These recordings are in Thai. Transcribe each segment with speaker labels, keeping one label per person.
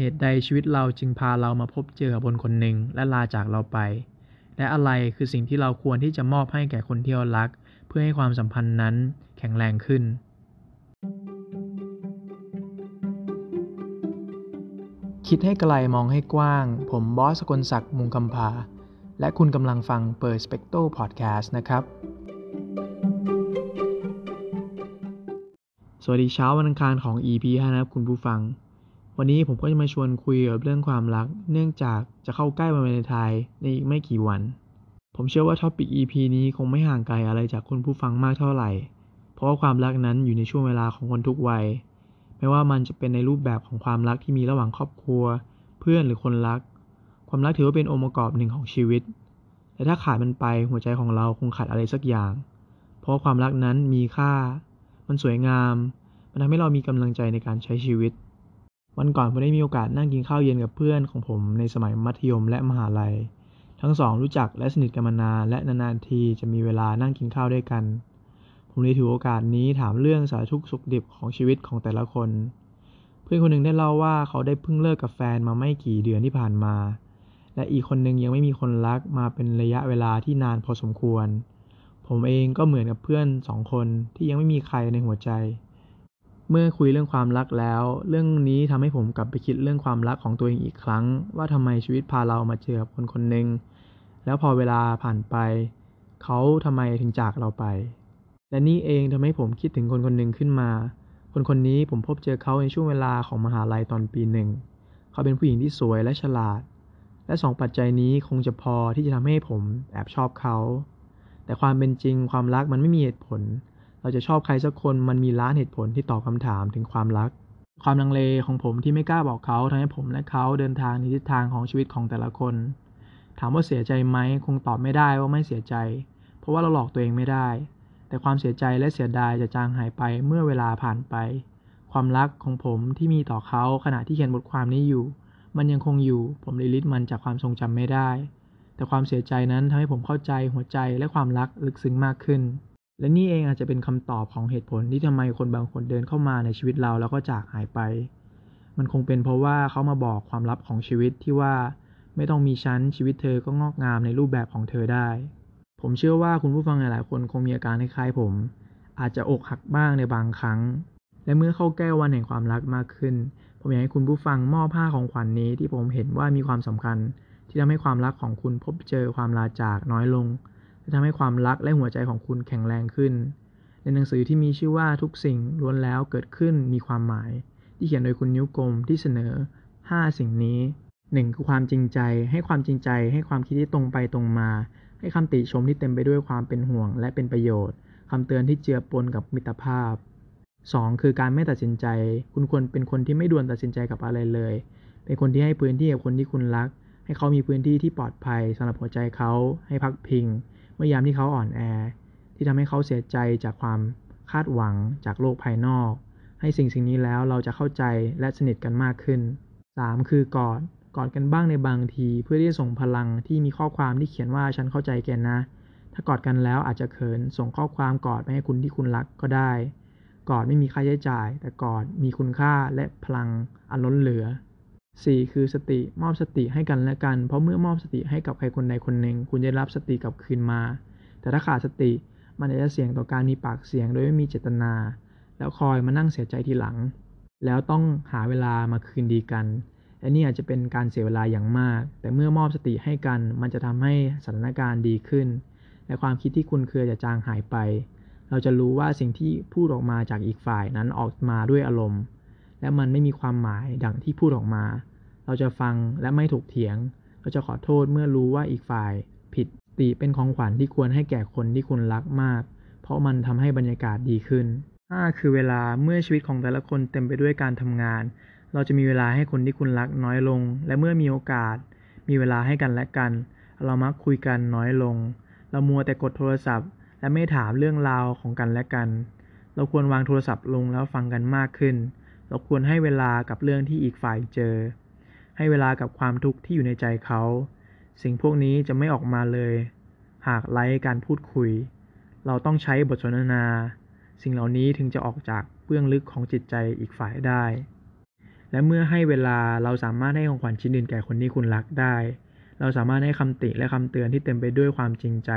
Speaker 1: เหตุใดชีวิตเราจึงพาเรามาพบเจอกับคนคนหนึ่งและลาจากเราไป และอะไรคือสิ่งที่เราควรที่จะมอบให้แก่คนที่เรารัก เพื่อให้ความสัมพันธ์นั้นแข็งแรงขึ้น คิดให้ไกลมองให้กว้าง ผมบอสกลศักดิ์มุงคำพา และคุณกำลังฟังเปิดสเปกโตพอดแคสต์นะครับ สวัสดีเช้าวันอังคารของ EP 5 นะครับคุณผู้ฟัง วันนี้ผมก็จะมาชวนคุยกับเรื่องความรัก เนื่องจากจะเข้าใกล้วันวาเลนไทน์ในอีกไม่กี่วัน ผมเชื่อว่าท็อปิก EP นี้คงไม่ห่างไกลอะไรจากคุณผู้ฟังมากเท่าไหร่ เพราะว่าความรักนั้นอยู่ในช่วงเวลาของคนทุกวัย ไม่ว่ามันจะเป็นในรูปแบบของความรักที่มีระหว่างครอบครัว เพื่อนหรือคนรัก ความรักถือว่าเป็นองค์ประกอบหนึ่งของชีวิตแต่ถ้าขาดมันไปหัวใจของเราคงขาดอะไรสักอย่าง เพราะความรักนั้นมีค่า มันสวยงาม มันทำให้เรามีกำลังใจในการใช้ชีวิต วันก่อนผมได้มีโอกาสนั่งกินข้าวเย็นกับเพื่อนของผมในสมัยมัธยมและมหาลัย ทั้งสองรู้จักและสนิทกันมานานและนานๆทีจะมีเวลานั่งกินข้าวด้วยกัน ผมเลยถือโอกาสนี้ถามเรื่องสารทุกข์สุขดิบของชีวิตของแต่ละคน เพื่อนคนหนึ่งได้เล่าว่าเขาได้เพิ่งเลิกกับแฟนมาไม่กี่เดือนที่ผ่านมา และอีกคนหนึ่งยังไม่มีคนรักมาเป็นระยะเวลาที่นานพอสมควร ผมเองก็เหมือนกับเพื่อนสองคนที่ยังไม่มีใครในหัวใจ เมื่อคุยเรื่องความรักแล้ว เรื่องนี้ทำให้ผมกลับไปคิดเรื่องความรักของตัวเองอีกครั้ง ว่าทำไมชีวิตพาเรามาเจอกับคนคนหนึ่งแล้วพอเวลาผ่านไป เขาทำไมถึงจากเราไป และนี่เองทำให้ผมคิดถึงคนคนหนึ่งขึ้นมา คนคนนี้ผมพบเจอเขาในช่วงเวลาของมหาลัยตอนปีหนึ่งเขาเป็นผู้หญิงที่สวยและฉลาด และสองปัจจัยนี้คงจะพอที่จะทำให้ผมแอบชอบเขาแต่ความเป็นจริงความรักมันไม่มีเหตุผล เราจะชอบใครสักคนมันมีล้านเหตุผลที่ตอบคำถามถึงความรัก ความลังเลของผมที่ไม่กล้าบอกเขาทำให้ผมและเขาเดินทางในทิศทางของชีวิตของแต่ละคน ถามว่าเสียใจไหมคงตอบไม่ได้ว่าไม่เสียใจ เพราะว่าเราหลอกตัวเองไม่ได้ แต่ความเสียใจและเสียดายจะจางหายไปเมื่อเวลาผ่านไป ความรักของผมที่มีต่อเขาขณะที่เขียนบทความนี้อยู่ มันยังคงอยู่ ผมลยลิดมันจากความทรงจำไม่ได้ แต่ความเสียใจนั้นทำให้ผมเข้าใจหัวใจและความรักลึกซึ้งมากขึ้น และนี่เองอาจจะเป็นคำตอบของเหตุผลที่ทำไมคนบางคนเดินเข้ามาในชีวิตเราแล้วก็จากหายไป มันคงเป็นเพราะว่าเขามาบอกความลับของชีวิตที่ว่าไม่ต้องมีฉันชีวิตเธอก็งอกงามในรูปแบบของเธอได้ ผมเชื่อว่าคุณผู้ฟังหลายๆคนคงมีอาการคล้ายๆผม อาจจะอกหักบ้างในบางครั้ง และเมื่อเข้าใกล้วันแห่งความรักมากขึ้น ผมอยากให้คุณผู้ฟังมอบผ้าของขวัญนนี้ที่ผมเห็นว่ามีความสำคัญ ที่ทำให้ความรักของคุณพบเจอความลาจากน้อยลง และทำให้ความรักและหัวใจของคุณแข็งแรงขึ้น ในหนังสือที่มีชื่อว่าทุกสิ่งล้วนแล้วเกิดขึ้นมีความหมาย ที่เขียนโดยคุณนิ้วกลมที่เสนอ 5 สิ่งนี้ 1. คือความจริงใจ ให้ความจริงใจ ให้ความคิดที่ตรงไปตรงมา ให้คำติชมที่เต็มไปด้วยความเป็นห่วง และเป็นประโยชน์คำเตือนที่เจือปนกับมิตรภาพ 2. คือการไม่ตัดสินใจ คุณควรเป็นคนที่ไม่ด่วนตัดสินใจกับอะไรเลย เป็นคนที่ให้พื้นที่กับคนที่คุณรัก ให้เขามีพื้นที่ที่ปลอดภัยสำหรับหัวใจเขา ให้พักพิง เมื่อยามที่เขาอ่อนแอ ที่ทำให้เขาเสียใจจากความคาดหวังจากโลกภายนอก ให้สิ่งสิ่งนี้แล้วเราจะเข้าใจและสนิทกันมากขึ้น 3. คือกอดกอดกันบ้างในบางที เพื่อที่จะส่งพลังที่มีข้อความที่เขียนว่าฉันเข้าใจแกนะ ถ้ากอดกันแล้วอาจจะเขินส่งข้อความกอดไปให้คุณที่คุณรักก็ได้กอดไม่มีค่าใช้จ่าย แต่กอดมีคุณค่าและพลังอันล้นเหลือ 4. คือสติมอบสติให้กันและกัน เพราะเมื่อมอบสติให้กับใครคนใดคนหนึ่ง คุณจะรับสติกลับคืนมา แต่ถ้าขาดสติมันอาจจะเสี่ยงต่อการมีปากเสียงโดยไม่มีเจตนา แล้วคอยมานั่งเสียใจทีหลัง แล้วต้องหาเวลามาคืนดีกันและนี่อาจจะเป็นการเสียเวลาอย่างมาก แต่เมื่อมอบสติให้กัน มันจะทำให้สถานการณ์ดีขึ้น และความคิดที่คุณเคยจะจางหายไป เราจะรู้ว่าสิ่งที่พูดออกมาจากอีกฝ่ายนั้นออกมาด้วยอารมณ์ และมันไม่มีความหมายดังที่พูดออกมา เราจะฟังและไม่ถูกเถียง เราจะขอโทษเมื่อรู้ว่าอีกฝ่าย ผิดติเป็นของขวัญที่ควรให้แก่คนที่คุณรักมาก เพราะมันทำให้บรรยากาศดีขึ้น 5. คือเวลาเมื่อชีวิตของแต่ละคนเต็มไปด้วยการทำงาน เราจะมีเวลาให้คนที่คุณรักน้อยลง และเมื่อมีโอกาส มีเวลาให้กันและกัน เรามักคุยกันน้อยลง เรามัวแต่กดโทรศัพท์ และไม่ถามเรื่องราวของกันและกัน เราควรวางโทรศัพท์ลงแล้วฟังกันมากขึ้น เราควรให้เวลากับเรื่องที่อีกฝ่ายเจอ ให้เวลากับความทุกข์ที่อยู่ในใจเขา สิ่งพวกนี้จะไม่ออกมาเลย หากไร้การพูดคุย เราต้องใช้บทสนทนา สิ่งเหล่านี้ถึงจะออกจากเบื้องลึกของจิตใจอีกฝ่ายได้ และเมื่อให้เวลาเราสามารถให้ของขวัญชิ้นอื่นแก่คนที่คุณรักได้ เราสามารถให้คำติและคำเตือนที่เต็มไปด้วยความจริงใจ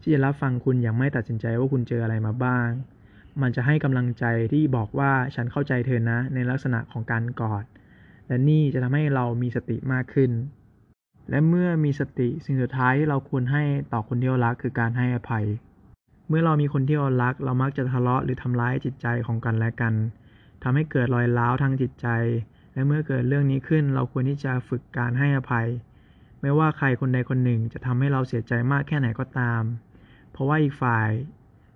Speaker 1: ที่จะรับฟังคุณอย่างไม่ตัดสินใจว่าคุณเจออะไรมาบ้าง มันจะให้กำลังใจที่บอกว่าฉันเข้าใจเธอนะในลักษณะของการกอด และนี่จะทำให้เรามีสติมากขึ้น และเมื่อมีสติสิ่งสุดท้ายที่เราควรให้ต่อคนที่เรารักคือการให้อภัย เมื่อเรามีคนที่เรารัก เรามักจะทะเลาะหรือทำร้ายจิตใจของกันและกันทำให้เกิดรอยร้าวทางจิตใจ และเมื่อเกิดเรื่องนี้ขึ้น เราควรที่จะฝึกการให้อภัย ไม่ว่าใครคนใดคนหนึ่งจะทำให้เราเสียใจมากแค่ไหนก็ตาม เพราะว่าอีกฝ่าย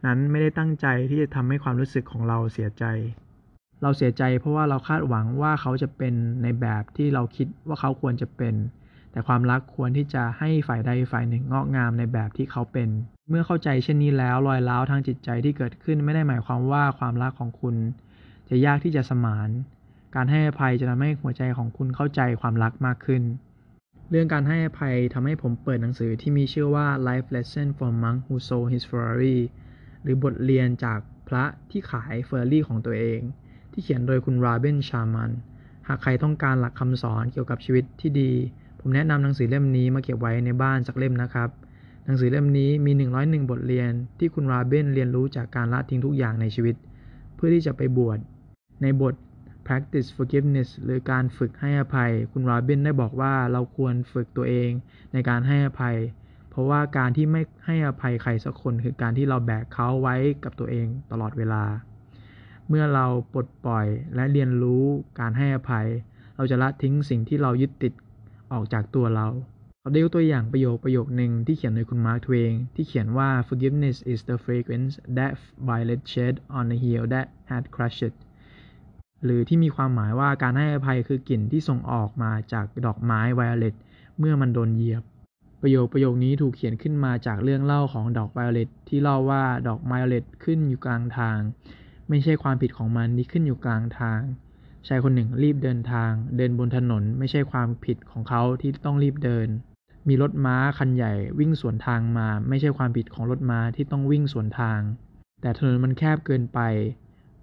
Speaker 1: นั้นไม่ได้ตั้งใจที่จะทำให้ความรู้สึกของเราเสียใจ เราเสียใจเพราะว่าเราคาดหวังว่าเขาจะเป็นในแบบที่เราคิดว่าเขาควรจะเป็น แต่ความรักควรที่จะให้ฝ่ายใดฝ่ายหนึ่งงอกงามในแบบที่เขาเป็น เมื่อเข้าใจเช่นนี้แล้วรอยร้าวทางจิตใจที่เกิดขึ้นไม่ได้หมายความว่าความรักของคุณ จะยากที่จะสมาน การให้อภัยจะทำให้หัวใจของคุณเข้าใจความรักมากขึ้น เรื่องการให้อภัยทำให้ผมเปิดหนังสือที่มีชื่อว่า Life Lesson from Monk Who Sold His Ferrari หรือบทเรียนจากพระที่ขายเฟอร์รี่ของตัวเอง ที่เขียนโดยคุณราเบนชามัน หากใครต้องการหลักคำสอนเกี่ยวกับชีวิตที่ดี ผมแนะนำหนังสือเล่มนี้มาเก็บไว้ในบ้านสักเล่มนะครับ หนังสือเล่มนี้มี 101 บทเรียน ที่คุณราเบนเรียนรู้จากการละทิ้งทุกอย่างในชีวิต เพื่อที่จะไปบวชในบท practice forgiveness หรือการฝึกให้อภัย คุณราเบนได้บอกว่าเราควรฝึกตัวเองในการให้อภัย เพราะว่าการที่ไม่ให้อภัยใครสักคน คือการที่เราแบกเขาไว้กับตัวเองตลอดเวลา เมื่อเราปลดปล่อยและเรียนรู้การให้อภัย เราจะละทิ้งสิ่งที่เรายึดติดออกจากตัวเราเขาได้ยกตัวอย่างประโยคประโยคหนึ่งที่เขียนโดยคุณมาร์คทเวนที่เขียนว่า forgiveness is the fragrance that violet shed on the heel that had crushed it หรือที่มีความหมายว่าการให้อภัยคือกลิ่นที่ส่งออกมาจากดอกไม้ไวโอเลตเมื่อมันโดนเหยียบ ประโยคประโยคนี้ถูกเขียนขึ้นมาจากเรื่องเล่าของดอกไวโอเลตที่เล่าว่าดอกไวโอเลตขึ้นอยู่กลางทาง ไม่ใช่ความผิดของมันที่ขึ้นอยู่กลางทาง ชายคนหนึ่งรีบเดินทาง เดินบนถนน ไม่ใช่ความผิดของเขาที่ต้องรีบเดิน มีรถม้าคันใหญ่วิ่งสวนทางมา ไม่ใช่ความผิดของรถม้าที่ต้องวิ่งสวนทาง แต่ถนนมันแคบเกินไป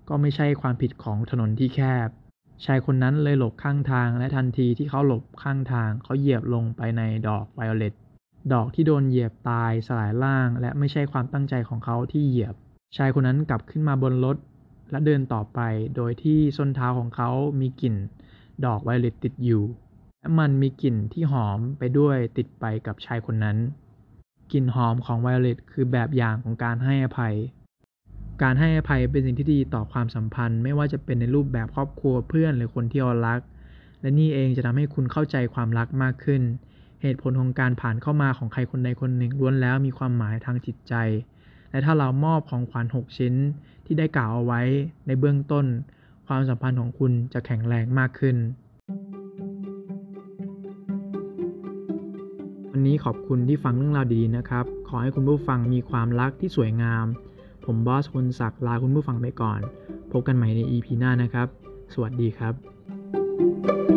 Speaker 1: ก็ไม่ใช่ความผิดของถนนที่แคบ ชายคนนั้นเลยหลบข้างทาง และทันทีที่เขาหลบข้างทาง เขาเหยียบลงไปในดอกไวโอเลตดอกที่โดนเหยียบตายสลายร่าง และไม่ใช่ความตั้งใจของเขาที่เหยียบ ชายคนนั้นกลับขึ้นมาบนรถ และเดินต่อไปโดยที่ส้นเท้าของเขามีกลิ่นดอกไวโอเลตติดอยู่ และมันมีกลิ่นที่หอมไปด้วยติดไปกับชายคนนั้น กลิ่นหอมของไวโอเลตคือแบบอย่างของการให้อภัย การให้อภัยเป็นสิ่งที่ดีต่อความสัมพันธ์ ไม่ว่าจะเป็นในรูปแบบครอบครัวเพื่อนหรือคนที่เรารัก และนี่เองจะทำให้คุณเข้าใจความรักมากขึ้น เหตุผลของการผ่านเข้ามาของใครคนใดคนหนึ่งล้วนแล้วมีความหมายทางจิตใจ และถ้าเรามอบของขวัญ 6 ชิ้นที่ได้กล่าวเอาไว้ในเบื้องต้น ความสัมพันธ์ของคุณจะแข็งแรงมากขึ้น วันนี้ขอบคุณที่ฟังเรื่องราวดีๆนะครับ ขอให้คุณผู้ฟังมีความรักที่สวยงาม ผมบอสคุณศักดิ์ลาคุณผู้ฟังไปก่อน พบกันใหม่ใน EP หน้านะครับ สวัสดีครับ